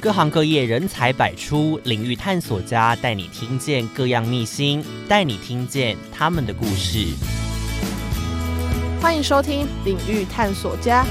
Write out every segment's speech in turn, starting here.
各行各业人才百出，领域探索家带你听见各样秘辛，带你听见他们的故事。欢迎收听领域探索家。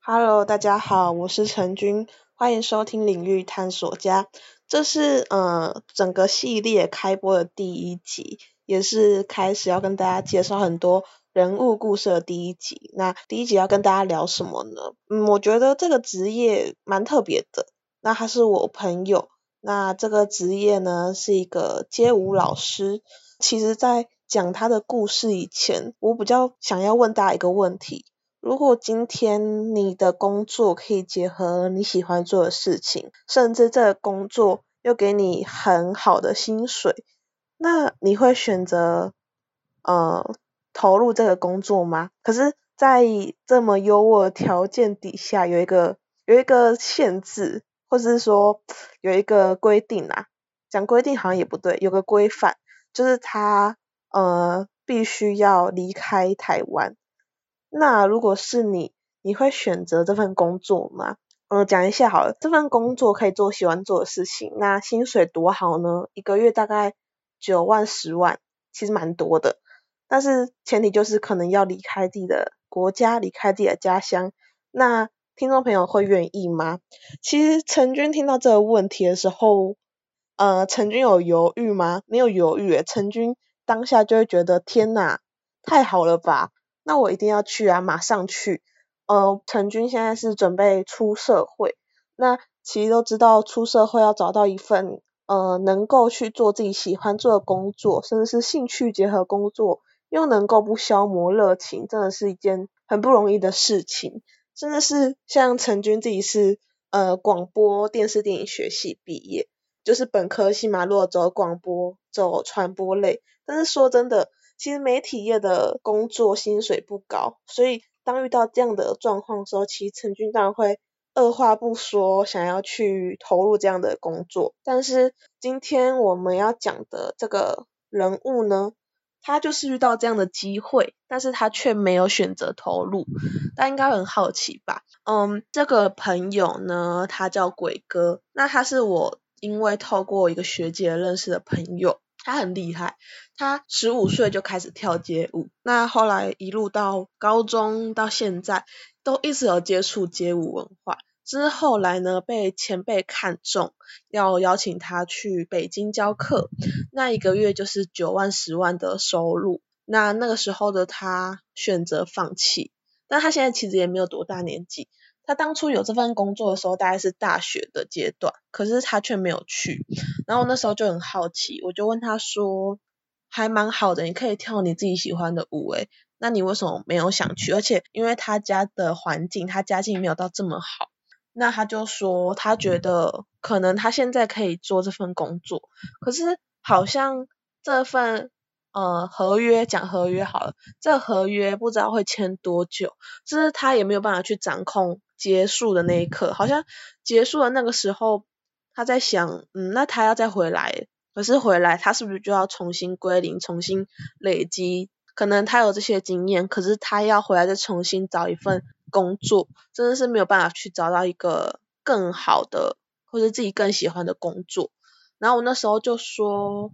Hello，大家好，我是陈君，欢迎收听领域探索家。这是呃整个系列开播的第一集，也是开始要跟大家介绍很多。人物故事的第一集，那第一集要跟大家聊什么呢？嗯，我觉得这个职业蛮特别的。那他是我朋友，那这个职业呢是一个街舞老师。其实，在讲他的故事以前，我比较想要问大家一个问题：如果今天你的工作可以结合你喜欢做的事情，甚至这个工作又给你很好的薪水，那你会选择呃？投入这个工作吗？可是，在这么优渥条件底下，有一个有一个限制，或者是说有一个规定啊，讲规定好像也不对，有个规范，就是他呃必须要离开台湾。那如果是你，你会选择这份工作吗？嗯，讲一下好了，这份工作可以做喜欢做的事情，那薪水多好呢？一个月大概九万十万，其实蛮多的。但是前提就是可能要离开自己的国家，离开自己的家乡。那听众朋友会愿意吗？其实陈军听到这个问题的时候，呃，陈军有犹豫吗？没有犹豫，陈军当下就会觉得天哪，太好了吧？那我一定要去啊，马上去。呃，陈军现在是准备出社会，那其实都知道出社会要找到一份呃能够去做自己喜欢做的工作，甚至是兴趣结合工作。又能够不消磨热情，真的是一件很不容易的事情。真的是像陈军自己是呃广播电视电影学系毕业，就是本科系嘛，如果走广播走传播类。但是说真的，其实媒体业的工作薪水不高，所以当遇到这样的状况的时候，其实陈军当然会二话不说想要去投入这样的工作。但是今天我们要讲的这个人物呢？他就是遇到这样的机会，但是他却没有选择投入。大家应该很好奇吧？嗯，这个朋友呢，他叫鬼哥。那他是我因为透过一个学姐认识的朋友，他很厉害。他十五岁就开始跳街舞，那后来一路到高中到现在，都一直有接触街舞文化。之后来呢，被前辈看中，要邀请他去北京教课，那一个月就是九万十万的收入。那那个时候的他选择放弃，但他现在其实也没有多大年纪。他当初有这份工作的时候，大概是大学的阶段，可是他却没有去。然后那时候就很好奇，我就问他说，还蛮好的，你可以跳你自己喜欢的舞，诶，那你为什么没有想去？而且因为他家的环境，他家境没有到这么好。那他就说，他觉得可能他现在可以做这份工作，可是好像这份呃合约讲合约好了，这合约不知道会签多久，就是他也没有办法去掌控结束的那一刻，好像结束的那个时候，他在想，嗯，那他要再回来，可是回来他是不是就要重新归零，重新累积？可能他有这些经验，可是他要回来再重新找一份。工作真的是没有办法去找到一个更好的或者自己更喜欢的工作。然后我那时候就说，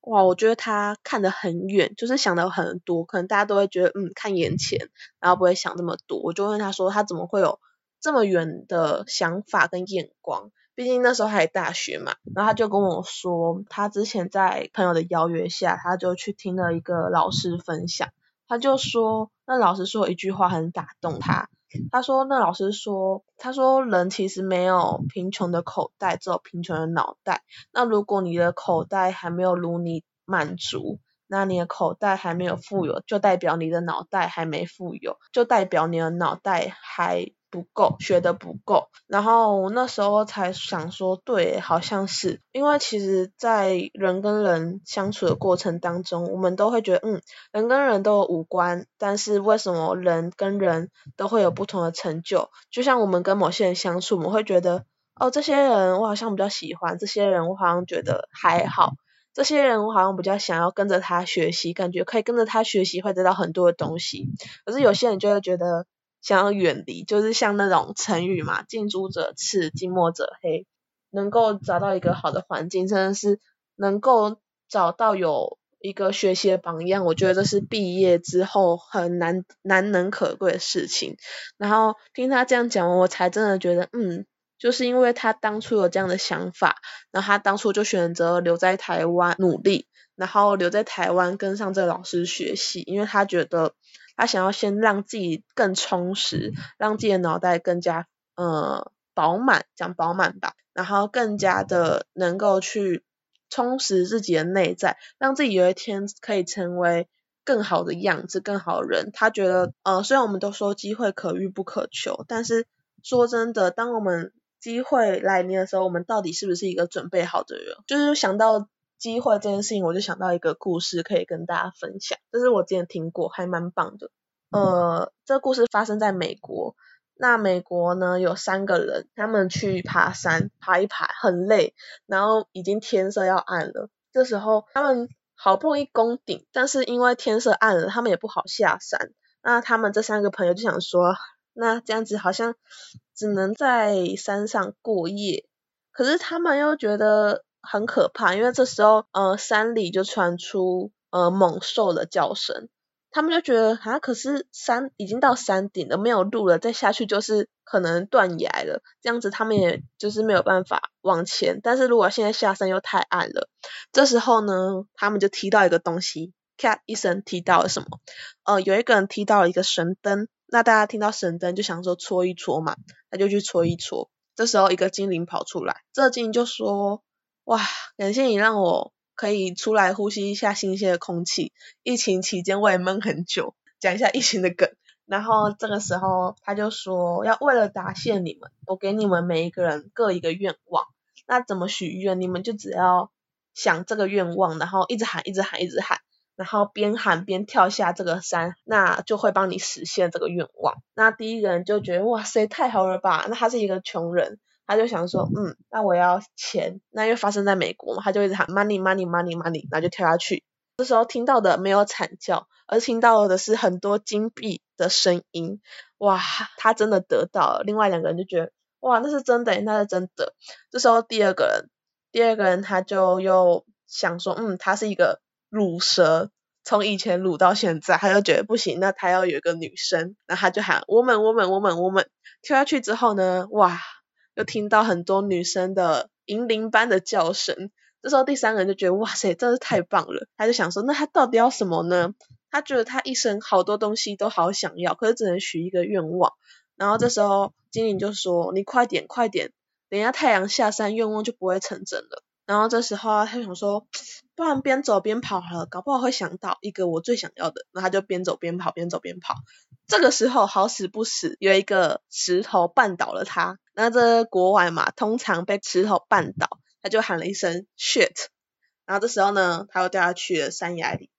哇，我觉得他看得很远，就是想的很多。可能大家都会觉得，嗯，看眼前，然后不会想那么多。我就问他说，他怎么会有这么远的想法跟眼光？毕竟那时候还大学嘛。然后他就跟我说，他之前在朋友的邀约下，他就去听了一个老师分享。他就说，那老师说一句话很打动他。他说，那老师说，他说人其实没有贫穷的口袋，只有贫穷的脑袋。那如果你的口袋还没有如你满足，那你的口袋还没有富有，就代表你的脑袋还没富有，就代表你的脑袋还。不够，学的不够，然后那时候才想说，对，好像是，因为其实，在人跟人相处的过程当中，我们都会觉得，嗯，人跟人都有五官，但是为什么人跟人都会有不同的成就？就像我们跟某些人相处，我们会觉得，哦，这些人我好像比较喜欢，这些人我好像觉得还好，这些人我好像比较想要跟着他学习，感觉可以跟着他学习会得到很多的东西，可是有些人就会觉得。想要远离，就是像那种成语嘛，近朱者赤，近墨者黑，能够找到一个好的环境，真的是能够找到有一个学习的榜样，我觉得这是毕业之后很难难能可贵的事情。然后听他这样讲，我才真的觉得，嗯，就是因为他当初有这样的想法，然后他当初就选择留在台湾努力，然后留在台湾跟上这个老师学习，因为他觉得他想要先让自己更充实，让自己的脑袋更加呃饱满，讲饱满吧，然后更加的能够去。充实自己的内在，让自己有一天可以成为更好的样子、更好的人。他觉得，呃，虽然我们都说机会可遇不可求，但是说真的，当我们机会来临的时候，我们到底是不是一个准备好的人？就是想到机会这件事情，我就想到一个故事可以跟大家分享，这是我之前听过，还蛮棒的。呃，这故事发生在美国。那美国呢，有三个人，他们去爬山，爬一爬很累，然后已经天色要暗了。这时候他们好不容易攻顶，但是因为天色暗了，他们也不好下山。那他们这三个朋友就想说，那这样子好像只能在山上过夜。可是他们又觉得很可怕，因为这时候呃山里就传出呃猛兽的叫声。他们就觉得啊，可是山已经到山顶了，没有路了，再下去就是可能断崖了。这样子他们也就是没有办法往前。但是如果现在下山又太暗了，这时候呢，他们就踢到一个东西，咔一声踢到了什么？呃，有一个人踢到了一个神灯。那大家听到神灯就想说搓一搓嘛，他就去搓一搓。这时候一个精灵跑出来，这精灵就说：哇，感谢你让我。可以出来呼吸一下新鲜的空气。疫情期间我也闷很久，讲一下疫情的梗。然后这个时候他就说，要为了答谢你们，我给你们每一个人各一个愿望。那怎么许愿？你们就只要想这个愿望，然后一直喊，一直喊，一直喊，然后边喊边跳下这个山，那就会帮你实现这个愿望。那第一个人就觉得，哇塞，太好了吧？那他是一个穷人。他就想说，嗯，那我要钱，那因为发生在美国嘛，他就一直喊 money money money money，然后就跳下去。这时候听到的没有惨叫，而听到的是很多金币的声音。哇，他真的得到了。另外两个人就觉得，哇，那是真的，那是真的。这时候第二个人，第二个人他就又想说，嗯，他是一个乳蛇，从以前乳到现在，他就觉得不行，那他要有一个女生，然后他就喊 woman woman woman woman，跳下去之后呢，哇。又听到很多女生的银铃般的叫声，这时候第三个人就觉得哇塞，真是太棒了。他就想说，那他到底要什么呢？他觉得他一生好多东西都好想要，可是只能许一个愿望。然后这时候精灵就说：“你快点，快点，等下太阳下山，愿望就不会成真了。”然后这时候他想说，不然边走边跑好了，搞不好会想到一个我最想要的。然后他就边走边跑，边走边跑。这个时候好死不死，有一个石头绊倒了他。那这国外嘛，通常被石头绊倒，他就喊了一声 shit，然后这时候呢，他又掉下去了山崖里。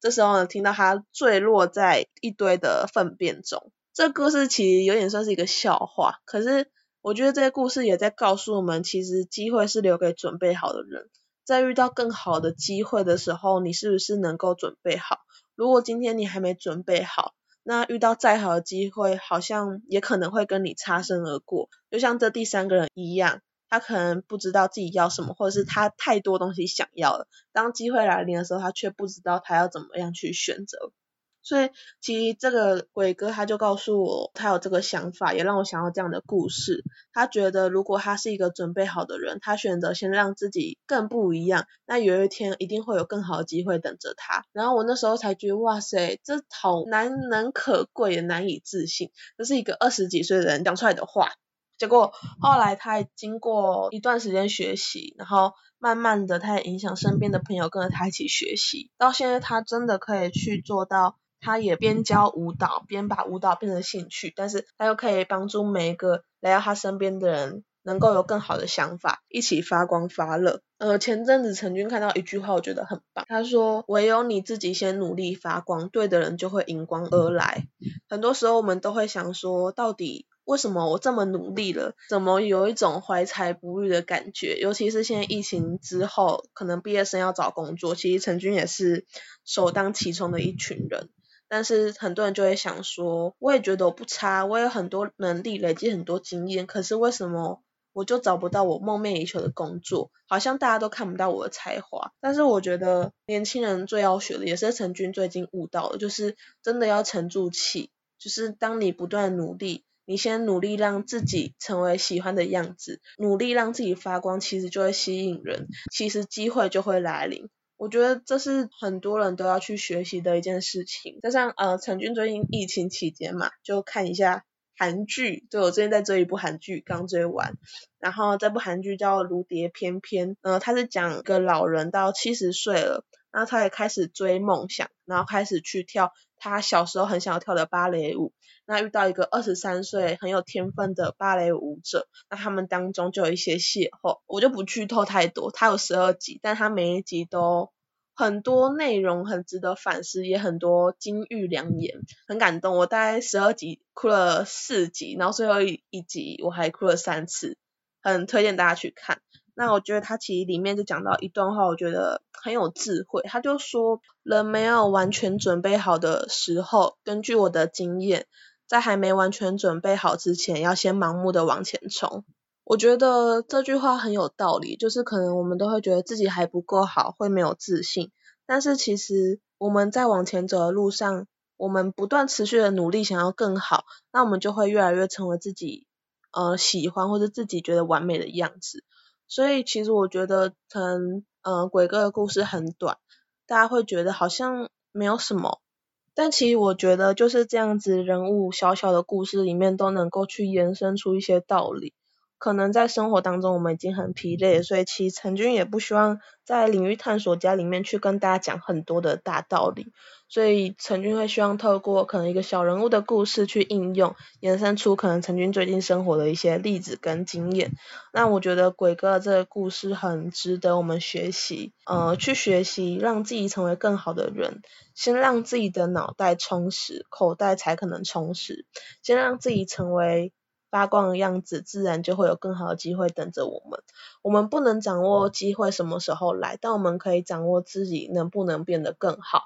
这时候呢，听到他坠落在一堆的粪便中。这故事其实有点算是一个笑话，可是我觉得这些故事也在告诉我们，其实机会是留给准备好的人。在遇到更好的机会的时候，你是不是能够准备好？如果今天你还没准备好，那遇到再好的机会，好像也可能会跟你擦身而过，就像这第三个人一样，他可能不知道自己要什么，或者是他太多东西想要了，当机会来临的时候，他却不知道他要怎么样去选择。所以其实这个鬼哥他就告诉我，他有这个想法，也让我想到这样的故事。他觉得如果他是一个准备好的人，他选择先让自己更不一样，那有一天一定会有更好的机会等着他。然后我那时候才觉得，哇塞，这好难能可贵，也难以置信，这是一个二十几岁的人讲出来的话。结果后来他经过一段时间学习，然后慢慢的他也影响身边的朋友跟着他一起学习，到现在他真的可以去做到。他也边教舞蹈，边把舞蹈变成兴趣，但是他又可以帮助每一个来到他身边的人，能够有更好的想法，一起发光发热。呃，前阵子陈军看到一句话，我觉得很棒，他说：“唯有你自己先努力发光，对的人就会迎光而来。”很多时候我们都会想说，到底为什么我这么努力了，怎么有一种怀才不遇的感觉？尤其是现在疫情之后，可能毕业生要找工作，其实陈军也是首当其冲的一群人。但是很多人就会想说，我也觉得我不差，我有很多能力，累积很多经验，可是为什么我就找不到我梦寐以求的工作？好像大家都看不到我的才华。但是我觉得年轻人最要学的，也是陈军最近悟到的，就是真的要沉住气，就是当你不断努力。你先努力让自己成为喜欢的样子，努力让自己发光，其实就会吸引人，其实机会就会来临。我觉得这是很多人都要去学习的一件事情。加上呃，陈俊最近疫情期间嘛，就看一下韩剧，对我最近在追一部韩剧，刚追完。然后这部韩剧叫《如蝶翩翩》，呃，它是讲个老人到七十岁了，然后他也开始追梦想，然后开始去跳他小时候很想要跳的芭蕾舞。那遇到一个二十三岁很有天分的芭蕾舞者，那他们当中就有一些邂逅，我就不剧透太多。它有十二集，但它每一集都很多内容很值得反思，也很多金玉良言，很感动。我大概十二集哭了四集，然后最后一集我还哭了三次，很推荐大家去看。那我觉得他其实里面就讲到一段话，我觉得很有智慧。他就说，人没有完全准备好的时候，根据我的经验。在还没完全准备好之前，要先盲目的往前冲。我觉得这句话很有道理，就是可能我们都会觉得自己还不够好，会没有自信。但是其实我们在往前走的路上，我们不断持续的努力，想要更好，那我们就会越来越成为自己呃喜欢或者自己觉得完美的样子。所以其实我觉得，可能呃鬼哥的故事很短，大家会觉得好像没有什么。但其实我觉得就是这样子，人物小小的故事里面都能够去延伸出一些道理。可能在生活当中我们已经很疲累，所以其实陈军也不希望在领域探索家里面去跟大家讲很多的大道理。所以陈军会希望透过可能一个小人物的故事去应用，延伸出可能陈军最近生活的一些例子跟经验。那我觉得鬼哥这个故事很值得我们学习，呃，去学习让自己成为更好的人。先让自己的脑袋充实，口袋才可能充实。先让自己成为发光的样子，自然就会有更好的机会等着我们。我们不能掌握机会什么时候来，但我们可以掌握自己能不能变得更好。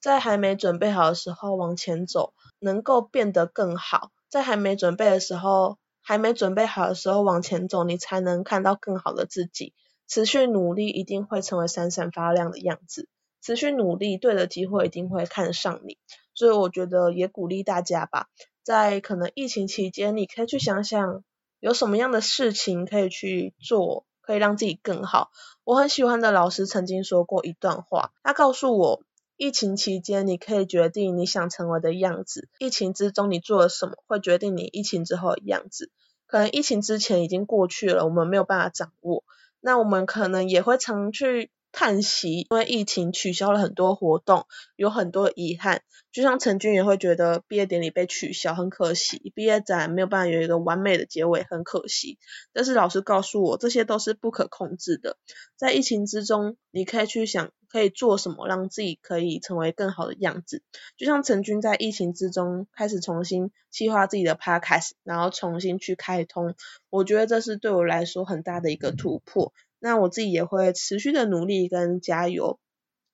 在还没准备好的时候往前走，能够变得更好。在还没准备的时候，还没准备好的时候往前走，你才能看到更好的自己。持续努力，一定会成为闪闪发亮的样子。持续努力，对的机会一定会看上你。所以我觉得也鼓励大家吧，在可能疫情期间，你可以去想想有什么样的事情可以去做，可以让自己更好。我很喜欢的老师曾经说过一段话，他告诉我。疫情期间，你可以决定你想成为的样子。疫情之中，你做了什么，会决定你疫情之后的样子。可能疫情之前已经过去了，我们没有办法掌握。那我们可能也会常去。叹息，因为疫情取消了很多活动，有很多遗憾。就像陈军也会觉得毕业典礼被取消很可惜，毕业展没有办法有一个完美的结尾很可惜。但是老师告诉我，这些都是不可控制的。在疫情之中，你可以去想可以做什么，让自己可以成为更好的样子。就像陈军在疫情之中开始重新计划自己的 podcast，然后重新去开通，我觉得这是对我来说很大的一个突破。那我自己也会持续的努力跟加油，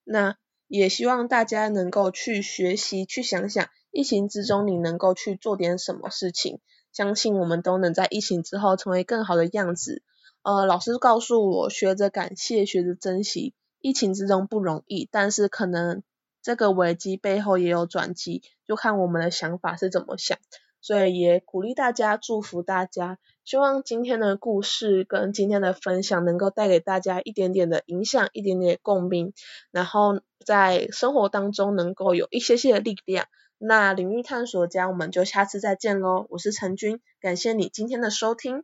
那也希望大家能够去学习，去想想疫情之中你能够去做点什么事情，相信我们都能在疫情之后成为更好的样子。呃，老师告诉我，学着感谢，学着珍惜，疫情之中不容易，但是可能这个危机背后也有转机，就看我们的想法是怎么想。所以也鼓励大家，祝福大家，希望今天的故事跟今天的分享能够带给大家一点点的影响，一点点共鸣，然后在生活当中能够有一些些的力量。那领域探索家，我们就下次再见喽，我是陈军，感谢你今天的收听。